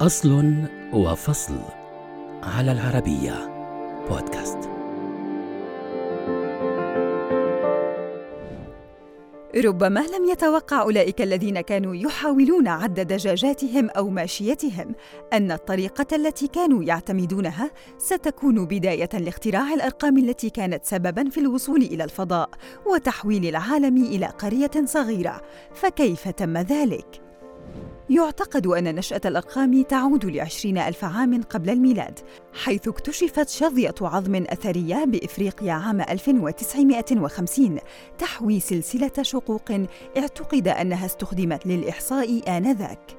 أصل وفصل على العربية بودكاست ربما لم يتوقع أولئك الذين كانوا يحاولون عد دجاجاتهم أو ماشيتهم أن الطريقة التي كانوا يعتمدونها ستكون بداية لاختراع الأرقام التي كانت سبباً في الوصول إلى الفضاء وتحويل العالم إلى قرية صغيرة، فكيف تم ذلك؟ يعتقد أن نشأة الأرقام تعود لعشرين ألف عام قبل الميلاد حيث اكتشفت شظية عظم أثرية بإفريقيا عام 1950 تحوي سلسلة شقوق اعتقد أنها استخدمت للإحصاء آنذاك.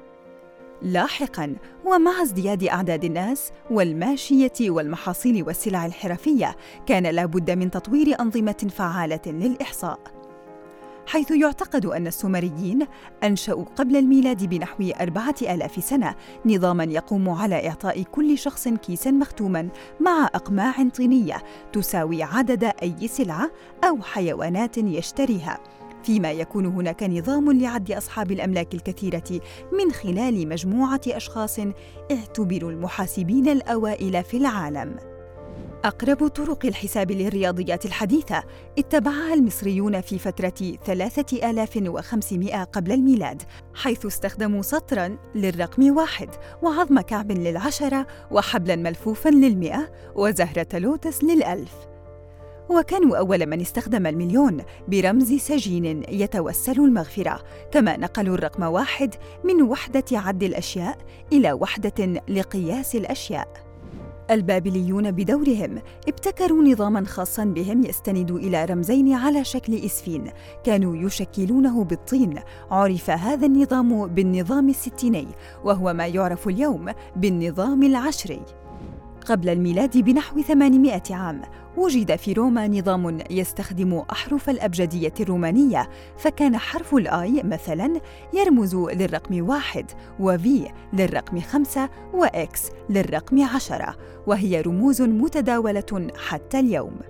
لاحقاً ومع ازدياد أعداد الناس والماشية والمحاصيل والسلع الحرفية كان لابد من تطوير أنظمة فعالة للإحصاء. حيث يعتقد أن السومريين أنشأوا قبل الميلاد بنحو أربعة آلاف سنة نظاماً يقوم على إعطاء كل شخص كيساً مختوماً مع أقماع طينية تساوي عدد أي سلعة أو حيوانات يشتريها. فيما يكون هناك نظام لعد أصحاب الأملاك الكثيرة من خلال مجموعة أشخاص اعتبروا المحاسبين الأوائل في العالم. أقرب طرق الحساب للرياضيات الحديثة اتبعها المصريون في فترة 3500 قبل الميلاد حيث استخدموا سطراً للرقم واحد وعظم كعب للعشرة وحبلاً ملفوفاً للمئة وزهرة لوتس للألف. وكانوا أول من استخدم المليون برمز سجين يتوسل المغفرة كما نقلوا الرقم واحد من وحدة عد الأشياء إلى وحدة لقياس الأشياء. البابليون بدورهم. ابتكروا نظاماً خاصاً بهم يستند إلى رمزين على شكل إسفين. كانوا يشكلونه بالطين. عرف هذا النظام بالنظام الستيني وهو ما يعرف اليوم بالنظام العشري. قبل الميلاد بنحو 800 عام. وجد في روما نظام يستخدم أحرف الأبجدية الرومانية فكان حرف الآي مثلاً يرمز للرقم واحد وفي للرقم خمسة وإكس للرقم عشرة وهي رموز متداولة حتى اليوم.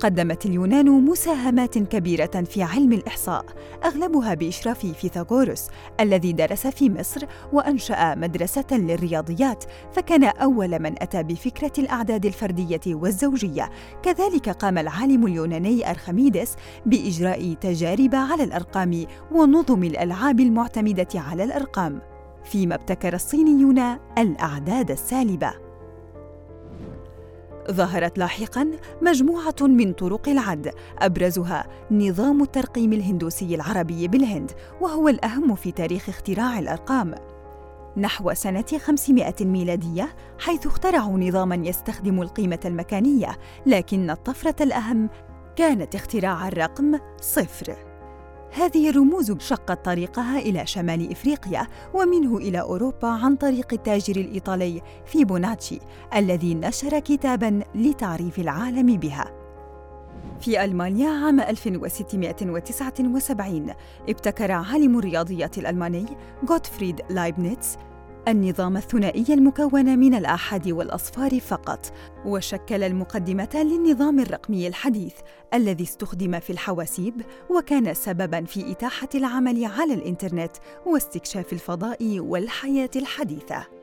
قدمت اليونان مساهمات كبيرة في علم الإحصاء أغلبها بإشراف فيثاغورس الذي درس في مصر وأنشأ مدرسة للرياضيات فكان أول من أتى بفكرة الأعداد الفردية والزوجية. كذلك قام العالم اليوناني أرخميدس بإجراء تجارب على الأرقام ونظم الألعاب المعتمدة على الأرقام فيما ابتكر الصينيون الأعداد السالبة. ظهرت لاحقا مجموعة من طرق العد أبرزها نظام الترقيم الهندوسي العربي بالهند وهو الأهم في تاريخ اختراع الأرقام نحو سنة 500 ميلادية حيث اخترعوا نظاماً يستخدم القيمة المكانية، لكن الطفرة الأهم كانت اختراع الرقم صفر. هذه الرموز شقت طريقها إلى شمال إفريقيا ومنه إلى أوروبا عن طريق التاجر الإيطالي فيبوناتشي الذي نشر كتاباً لتعريف العالم بها. في ألمانيا عام 1679 ابتكر عالم الرياضيات الألماني غوتفريد لايبنيتس النظام الثنائي المكون من الآحاد والأصفار فقط، وشكل المقدمة للنظام الرقمي الحديث الذي استخدم في الحواسيب وكان سبباً في إتاحة العمل على الإنترنت واستكشاف الفضاء والحياة الحديثة.